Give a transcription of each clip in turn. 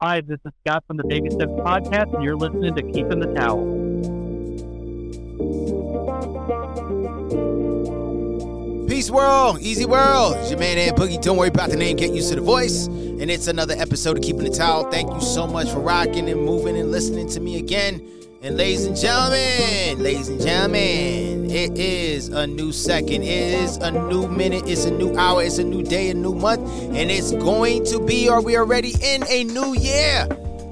Hi, this is Scott from the Baby Steps Podcast, and you're listening to Keeping the Towel. Peace world, easy world. It's your man Ant Boogie. Don't worry about the name, get used to the voice. And it's another episode of Keeping the Towel. Thank you so much for rocking and moving and listening to me again. And ladies and gentlemen, ladies and gentlemen, it is a new second, it is a new minute, it's a new hour, it's a new day, a new month, and it's going to be, are we already in a new year.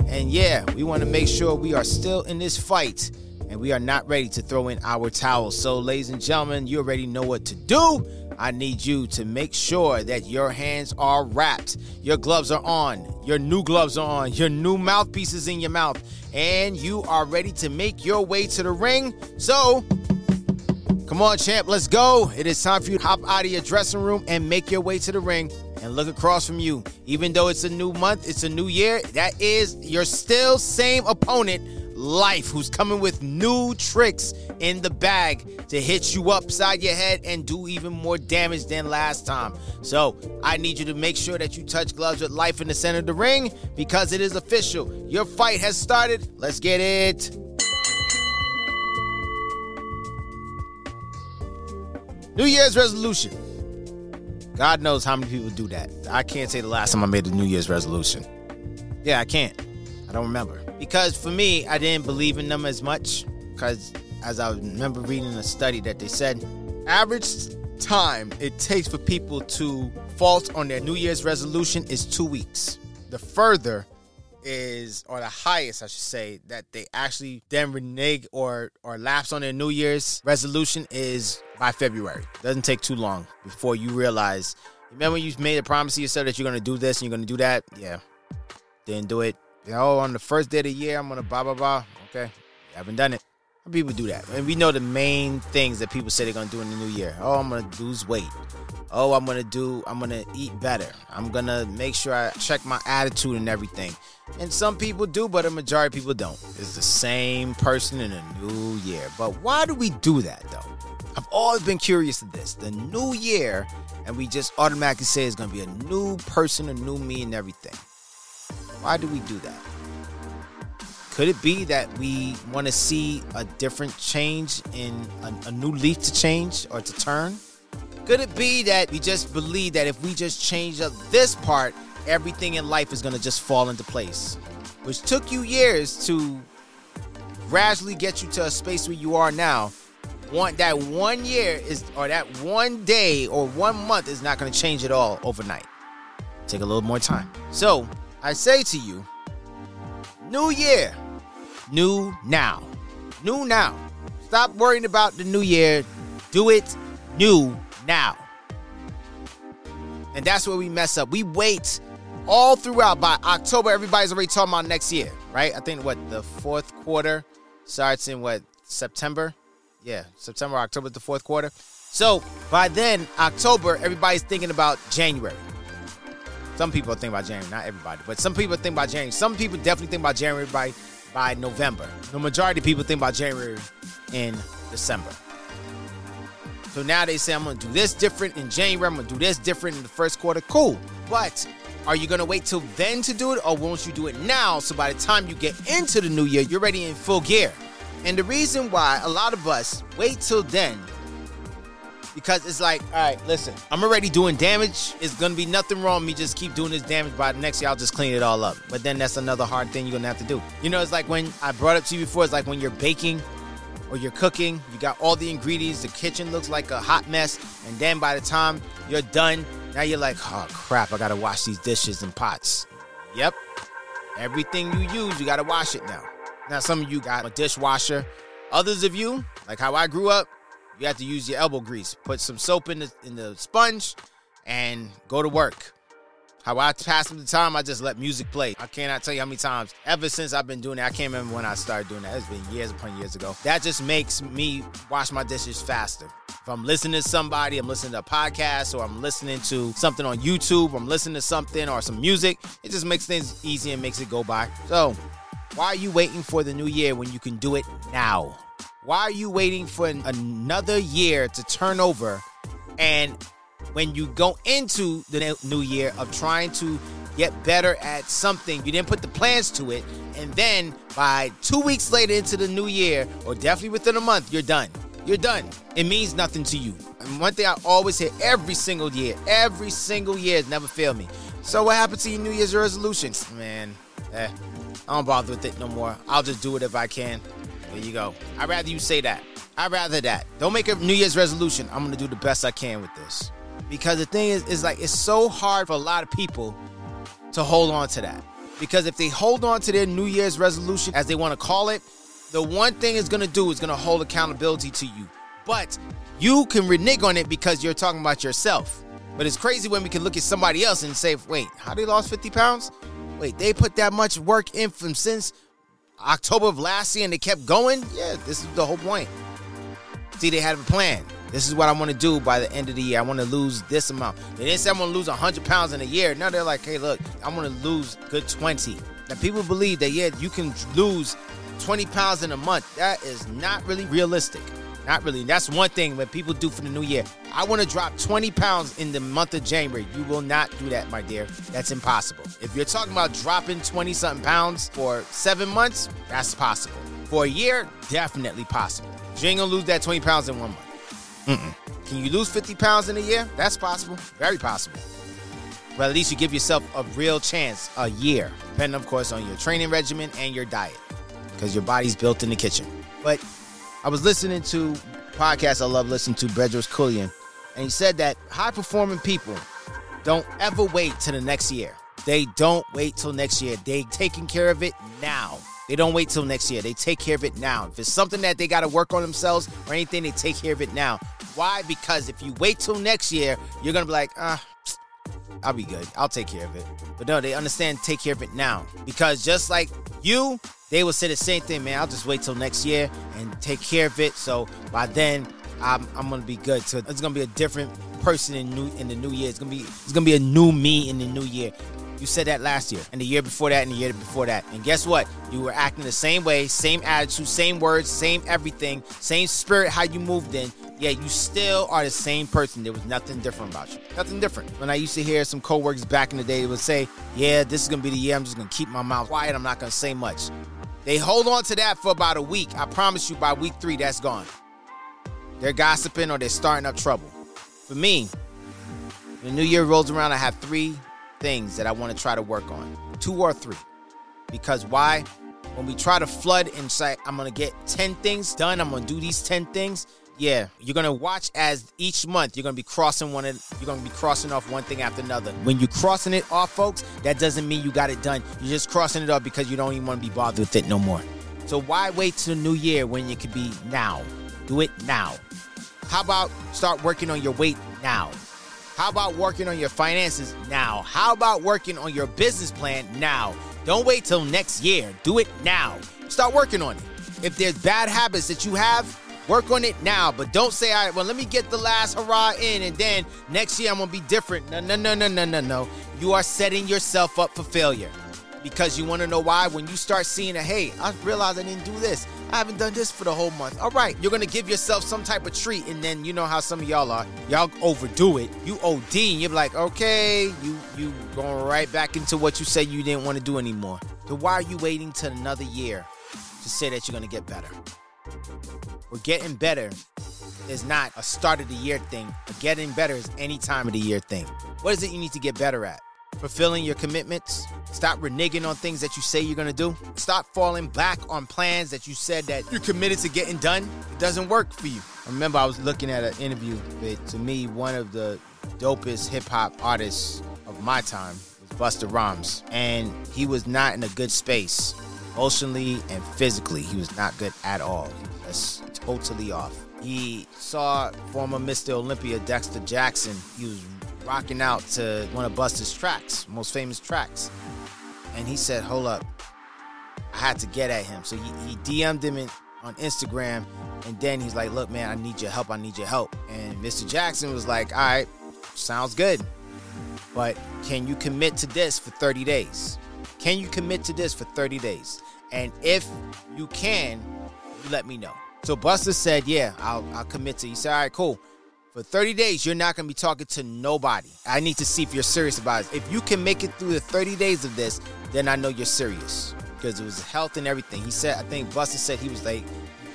And yeah, we want to make sure we are still in this fight and we are not ready to throw in our towels. So, ladies and gentlemen, you already know what to do. I need you to make sure that your hands are wrapped, your gloves are on, your new gloves are on, your new mouthpieces in your mouth, and you are ready to make your way to the ring. So, come on, champ, let's go. It is time for you to hop out of your dressing room and make your way to the ring and look across from you. Even though it's a new month, it's a new year, that is your still same opponent life who's coming with new tricks in the bag to hit you upside your head and do even more damage than last time. So I need you to make sure that you touch gloves with life in the center of the ring because it is official. Your fight has started. Let's get it. New Year's resolution. God knows how many people do that. I can't say the last time I made a New Year's resolution. Yeah, I can't. I don't remember. Because for me, I didn't believe in them as much. Because as I remember reading a study that they said, average time it takes for people to fault on their New Year's resolution is two weeks. The further is, or the highest, I should say, that they actually then renege or or lapse on their New Year's resolution is by February. Doesn't take too long before you realize. Remember you made a promise to yourself that you're gonna do this and you're gonna do that? Yeah, didn't do it. Oh, on the first day of the year, I'm gonna blah blah blah. Okay, haven't done it. People do that, and we know the main things that people say they're gonna do in the new year. Oh, I'm gonna lose weight. Oh, I'm gonna do. I'm gonna eat better. I'm gonna make sure I check my attitude and everything. And some people do, but a majority of people don't. It's the same person in a new year. But why do we do that though? I've always been curious to this. The new year, and we just automatically say it's gonna be a new person, a new me, and everything. Why do we do that? Could it be that we want to see a different change in a, a, new leaf to change or to turn? Could it be that we just believe that if we just change up this part, everything in life is going to just fall into place? Which took you years to gradually get you to a space where you are now. Want that one year is or that one day or one month is not going to change it all overnight. Take a little more time. So, I say to you, new year, new now. New now. Stop worrying about the new year. Do it new now. And that's where we mess up. We wait all throughout. By October, everybody's already talking about next year, right? I think what the fourth quarter starts in what September? Yeah, September, October, the fourth quarter. So by then, October, everybody's thinking about January. Some people think about January, not everybody, but some people think about January. Some people definitely think about January by by November. The majority of people think about January in December. So now they say I'm gonna do this different in January. I'm gonna do this different in the first quarter. Cool, but are you gonna wait till then to do it, or won't you do it now? So by the time you get into the new year, you're ready in full gear. And the reason why a lot of us wait till then because it's like, all right, listen, I'm already doing damage. It's gonna be nothing wrong me just keep doing this damage. By the next year, I'll just clean it all up. But then that's another hard thing you're gonna have to do. You know, it's like when I brought up to you before. It's like when you're baking or you're cooking. You got all the ingredients. The kitchen looks like a hot mess, and then by the time you're done, now you're like, oh crap, I gotta wash these dishes and pots. Yep, everything you use, you gotta wash it now. Now some of you got a dishwasher. Others of you, like how I grew up, you have to use your elbow grease. Put some soap in the in the sponge and go to work. How I pass the time, I just let music play. I cannot tell you how many times ever since I've been doing that. I can't remember when I started doing that. It's been years upon years ago. That just makes me wash my dishes faster. If I'm listening to somebody, I'm listening to a podcast, or I'm listening to something on YouTube, I'm listening to something or some music, it just makes things easy and makes it go by. So, why are you waiting for the new year when you can do it now? Why are you waiting for another year to turn over? And when you go into the new year of trying to get better at something. You didn't put the plans to it. And then by two weeks later into the new year, or definitely within a month, you're done. You're done. It means nothing to you. And one thing I always hear every single year, every single year, has never failed me. So what happened to your New Year's resolutions? Man, eh, I don't bother with it no more. I'll just do it if I can. There you go. I'd rather you say that. I'd rather that. Don't make a New Year's resolution. I'm gonna do the best I can with this. Because the thing is, is like it's so hard for a lot of people to hold on to that. Because if they hold on to their New Year's resolution, as they want to call it, the one thing it's gonna do is gonna hold accountability to you. But you can renege on it because you're talking about yourself. But it's crazy when we can look at somebody else and say, wait, how they lost 50 pounds? Wait, they put that much work in from since October of last year and they kept going? Yeah, this is the whole point. See, they had a plan. This is what I want to do by the end of the year. I want to lose this amount. They didn't say I'm going to lose 100 pounds in a year. Now they're like, hey, look, I'm going to lose good 20. Now, people believe that, yeah, you can lose 20 pounds in a month. That is not really realistic. Not really. That's one thing that people do for the new year. I want to drop 20 pounds in the month of January. You will not do that, my dear. That's impossible. If you're talking about dropping 20 something pounds for seven months, that's possible. For a year, definitely possible. You ain't gonna lose that 20 pounds in one month. Mm-mm. Can you lose 50 pounds in a year? That's possible. Very possible. But at least you give yourself a real chance a year, depending, of course, on your training regimen and your diet, because your body's built in the kitchen. But I was listening to podcast I love listening to, Bedros Keuilian, and he said that high performing people don't ever wait till the next year. They don't wait till next year. They taking care of it now. They don't wait till next year. They take care of it now. If it's something that they got to work on themselves or anything, they take care of it now. Why? Because if you wait till next year, you're gonna be like, ah, I'll be good. I'll take care of it. But no, they understand take care of it now. Because just like you, they will say the same thing, man. I'll just wait till next year and take care of it. So by then, I'm, I'm gonna be good. So it's gonna be a different person in new in the new year. It's gonna be it's gonna be a new me in the new year. You said that last year, and the year before that, and the year before that. And guess what? You were acting the same way, same attitude, same words, same everything, same spirit, how you moved in. Yeah, you still are the same person. There was nothing different about you. Nothing different. When I used to hear some coworkers back in the day, they would say, Yeah, this is gonna be the year. I'm just gonna keep my mouth quiet. I'm not gonna say much. They hold on to that for about a week. I promise you, by week three, that's gone. They're gossiping or they're starting up trouble. For me, when the new year rolls around, I have three things that I want to try to work on. Two or three. Because why? When we try to flood and say, I'm going to get 10 things done, I'm going to do these 10 things. Yeah, you're gonna watch as each month you're gonna be crossing one. Of, you're gonna be crossing off one thing after another. When you're crossing it off, folks, that doesn't mean you got it done. You're just crossing it off because you don't even want to be bothered with it no more. So why wait till the new year when you could be now? Do it now. How about start working on your weight now? How about working on your finances now? How about working on your business plan now? Don't wait till next year. Do it now. Start working on it. If there's bad habits that you have, work on it now. But don't say, all right, well, let me get the last hurrah in and then next year I'm to be different. No, no, no, no, no, no, no. You are setting yourself up for failure. Because you want to know why? When you start seeing a, hey, I realized I didn't do this. I haven't done this for the whole month. All right, you're gonna give yourself some type of treat, and then you know how some of y'all are. Y'all overdo it. You OD, and you're like, okay, you you going right back into what you said you didn't want to do anymore. So why are you waiting till another year to say that you're gonna get better? We're getting better is not a start of the year thing. Getting better is any time of the year thing. What is it you need to get better at? fulfilling your commitments. Stop reneging on things that you say you're gonna do. Stop falling back on plans that you said that you're committed to getting done. It doesn't work for you. I remember I was looking at an interview with, to me, one of the dopest hip hop artists of my time was Busta Rhymes. And he was not in a good space, emotionally and physically. He was not good at all. Totally off. He saw former Mr. Olympia Dexter Jackson. He was rocking out to one of Busta's tracks, most famous tracks. And he said, Hold up. I had to get at him. So he, he DM'd him in, on Instagram. And then he's like, Look, man, I need your help. I need your help. And Mr. Jackson was like, All right, sounds good. But can you commit to this for 30 days? Can you commit to this for 30 days? And if you can, let me know. So Busta said, Yeah, I'll, I'll commit to. you. He said, All right, cool For 30 days, you're not going to be talking to nobody. I need to see if you're serious about it. If you can make it through the 30 days of this, then I know you're serious because it was health and everything. He said, I think Busta said he was like,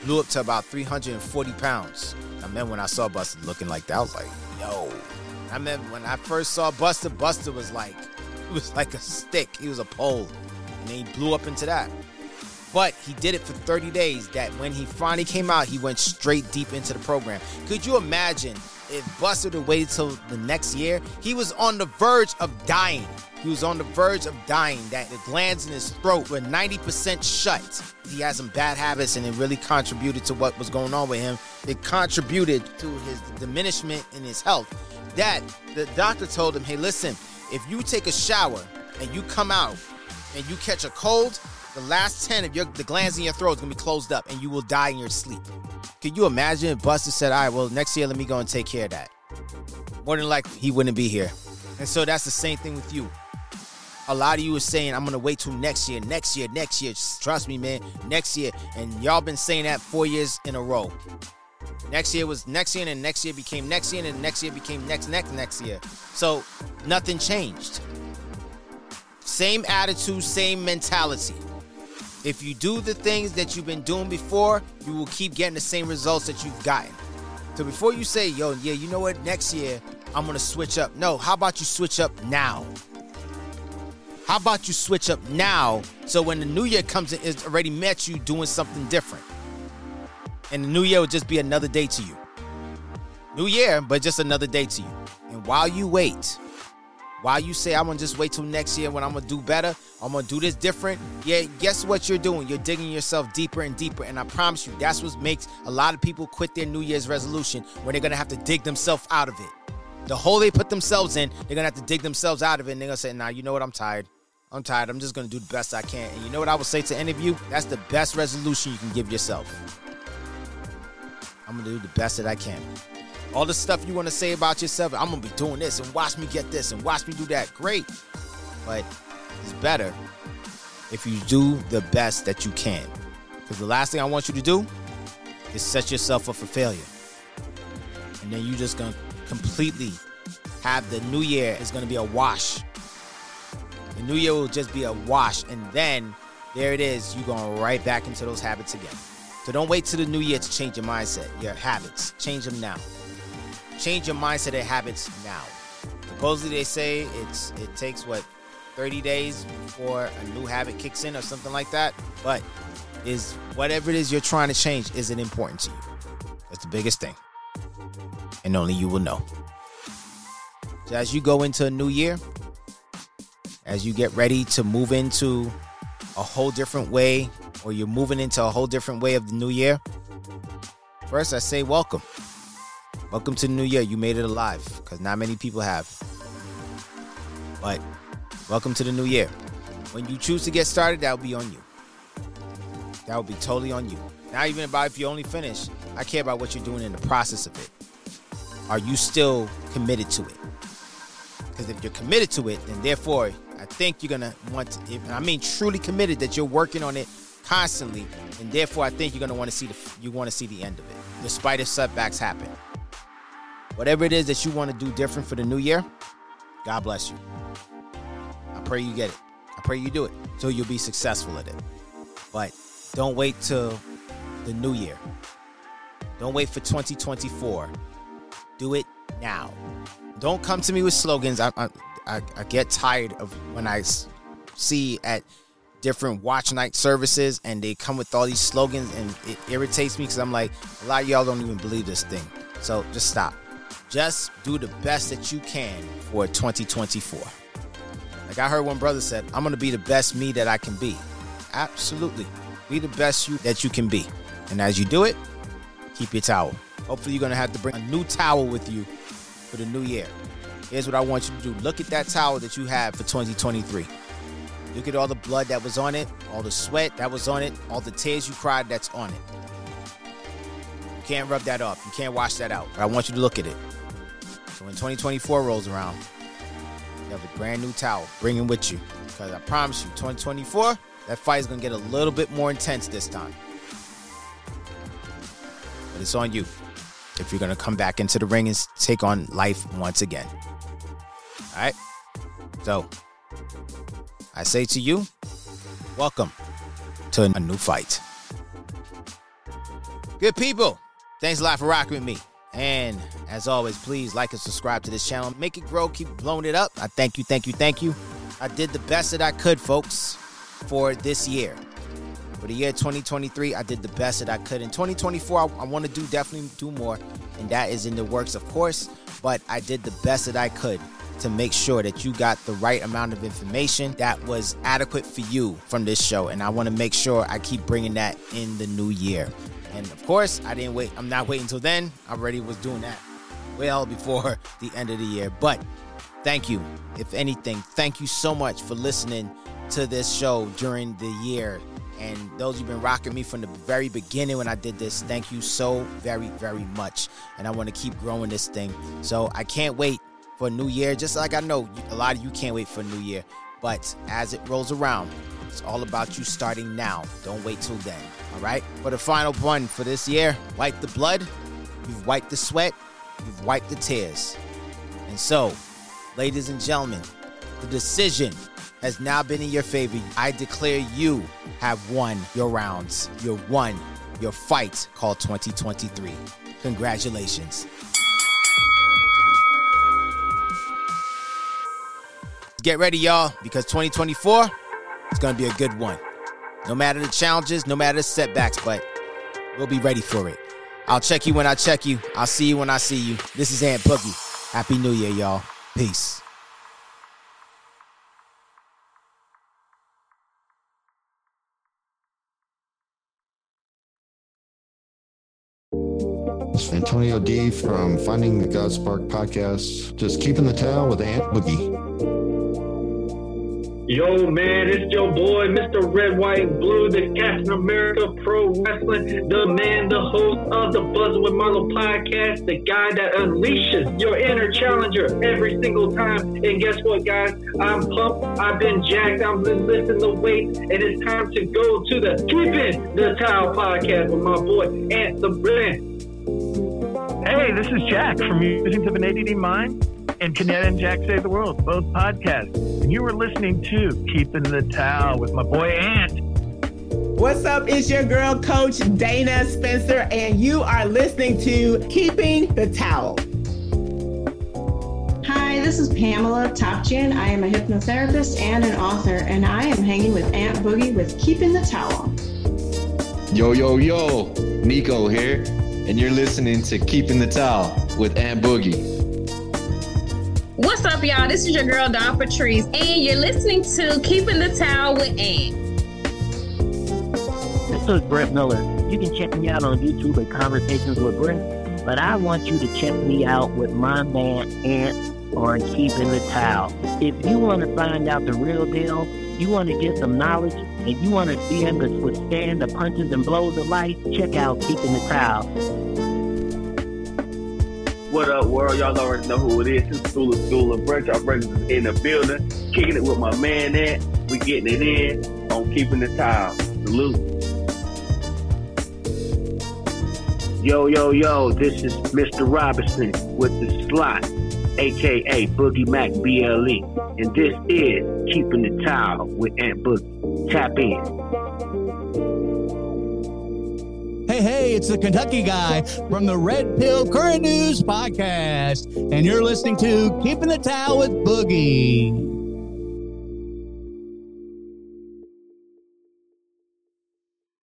blew up to about 340 pounds. I remember when I saw Busta looking like that, I was like, yo. I remember when I first saw Busta, Busta was like, he was like a stick. He was a pole. And then he blew up into that. But he did it for 30 days. That when he finally came out, he went straight deep into the program. Could you imagine if Busta had waited till the next year? He was on the verge of dying. He was on the verge of dying. That the glands in his throat were 90% shut. He had some bad habits, and it really contributed to what was going on with him. It contributed to his diminishment in his health. That the doctor told him, "Hey, listen, if you take a shower and you come out and you catch a cold, the last 10 of your the glands in your throat is gonna be closed up and you will die in your sleep. Can you imagine if Busta said, all right, well, next year let me go and take care of that? More than likely, he wouldn't be here. And so that's the same thing with you. A lot of you are saying, I'm gonna wait till next year, next year, next year. Just trust me, man, next year. And y'all been saying that four years in a row. Next year was next year, and next year became next year, and next year became next, next, next year. So nothing changed. Same attitude, same mentality. If you do the things that you've been doing before, you will keep getting the same results that you've gotten. So before you say, yo, yeah, you know what, next year I'm gonna switch up. No, how about you switch up now? How about you switch up now so when the new year comes in, it's already met you doing something different. And the new year will just be another day to you. New year, but just another day to you. And while you wait, while you say I'm gonna just wait till next year when I'm gonna do better, I'm gonna do this different. Yeah, guess what you're doing? You're digging yourself deeper and deeper. And I promise you, that's what makes a lot of people quit their New Year's resolution when they're gonna have to dig themselves out of it. The hole they put themselves in, they're gonna have to dig themselves out of it, and they're gonna say, "Nah, you know what? I'm tired. I'm tired. I'm just gonna do the best I can." And you know what I would say to any of you? That's the best resolution you can give yourself. I'm gonna do the best that I can. All the stuff you want to say about yourself, I'm gonna be doing this and watch me get this and watch me do that. Great. But it's better if you do the best that you can. Because the last thing I want you to do is set yourself up for failure. And then you're just gonna completely have the new year is gonna be a wash. The new year will just be a wash, and then there it is, you're going right back into those habits again. So don't wait till the new year to change your mindset, your habits. Change them now. Change your mindset and habits now. Supposedly they say it's it takes what 30 days before a new habit kicks in or something like that. But is whatever it is you're trying to change, is it important to you? That's the biggest thing. And only you will know. So as you go into a new year, as you get ready to move into a whole different way, or you're moving into a whole different way of the new year, first I say welcome. Welcome to the new year. You made it alive because not many people have. But welcome to the new year. When you choose to get started, that will be on you. That will be totally on you. Not even about if you only finish. I care about what you're doing in the process of it. Are you still committed to it? Because if you're committed to it, then therefore, I think you're gonna want to. If, I mean, truly committed that you're working on it constantly, and therefore, I think you're gonna want to see the you want to see the end of it, despite if setbacks happen. Whatever it is that you want to do different for the new year, God bless you. I pray you get it. I pray you do it so you'll be successful at it. But don't wait till the new year. Don't wait for 2024. Do it now. Don't come to me with slogans. I I, I, get tired of when I see at different watch night services and they come with all these slogans and it irritates me because I'm like, a lot of y'all don't even believe this thing. So just stop. Just do the best that you can for 2024. Like I heard one brother said, I'm gonna be the best me that I can be. Absolutely. Be the best you that you can be. And as you do it, keep your towel. Hopefully, you're gonna have to bring a new towel with you for the new year. Here's what I want you to do look at that towel that you have for 2023. Look at all the blood that was on it, all the sweat that was on it, all the tears you cried that's on it. You can't rub that off. You can't wash that out. But I want you to look at it. So when 2024 rolls around, you have a brand new towel. Bring it with you. Because I promise you, 2024, that fight is going to get a little bit more intense this time. But it's on you. if you're going to come back into the ring and take on life once again. All right. So I say to you, welcome to a new fight. Good people, thanks a lot for rocking with me. And as always, please like and subscribe to this channel. Make it grow, keep blowing it up. I thank you, thank you, thank you. I did the best that I could, folks, for this year. For the year 2023, I did the best that I could. In 2024, I, I want to do definitely do more, and that is in the works, of course. But I did the best that I could to make sure that you got the right amount of information that was adequate for you from this show. And I want to make sure I keep bringing that in the new year. And of course, I didn't wait. I'm not waiting until then. I already was doing that well before the end of the year. But thank you. If anything, thank you so much for listening to this show during the year. And those who've been rocking me from the very beginning when I did this, thank you so very, very much. And I want to keep growing this thing. So I can't wait for new year, just like I know a lot of you can't wait for new year. But as it rolls around, it's all about you starting now. Don't wait till then. All right? For the final one for this year, wipe the blood, you've wiped the sweat, you've wiped the tears. And so, ladies and gentlemen, the decision has now been in your favor. I declare you have won your rounds. You won your fight called 2023. Congratulations. Get ready, y'all, because 2024 is going to be a good one. No matter the challenges, no matter the setbacks, but we'll be ready for it. I'll check you when I check you. I'll see you when I see you. This is Ant Boogie. Happy New Year, y'all. Peace. Antonio D from Finding the God Spark podcast. Just keeping the towel with Ant Boogie. Yo, man, it's your boy, Mr. Red, White, Blue, the Captain America Pro Wrestling, the man, the host of the Buzzing with Marlo podcast, the guy that unleashes your inner challenger every single time. And guess what, guys? I'm pumped. I've been jacked. I've been lifting the weight, and it's time to go to the Keeping the Towel podcast with my boy, Ant the Brand. Hey, this is Jack from Musings of an ADD Mind and Canetta and Jack Save the World, both podcasts. And you were listening to Keeping the Towel with my boy Ant. What's up? It's your girl, Coach Dana Spencer, and you are listening to Keeping the Towel. Hi, this is Pamela Topchin. I am a hypnotherapist and an author, and I am hanging with Ant Boogie with Keeping the Towel. Yo, yo, yo, Nico here, and you're listening to Keeping the Towel with Ant Boogie. What's up, y'all? This is your girl, Dawn Patrice, and you're listening to Keeping the Towel with Ant. This is Brett Miller. You can check me out on YouTube at Conversations with Brett, but I want you to check me out with my man Ant on Keeping the Towel. If you want to find out the real deal, you want to get some knowledge, and you want to be able to withstand the punches and blows of life, check out Keeping the Towel. What up, world? Y'all already know who it is. It's School of School of Brunch. Breakfast is in the building. Kicking it with my man Ant. We getting it in on keeping the tile. Salute. Yo, yo, yo, this is Mr. Robinson with the slot, aka Boogie Mac BLE. And this is Keeping the Tile with Ant Boogie. Tap in. Hey, it's the Kentucky guy from the Red Pill Current News podcast, and you're listening to Keeping the Towel with Boogie.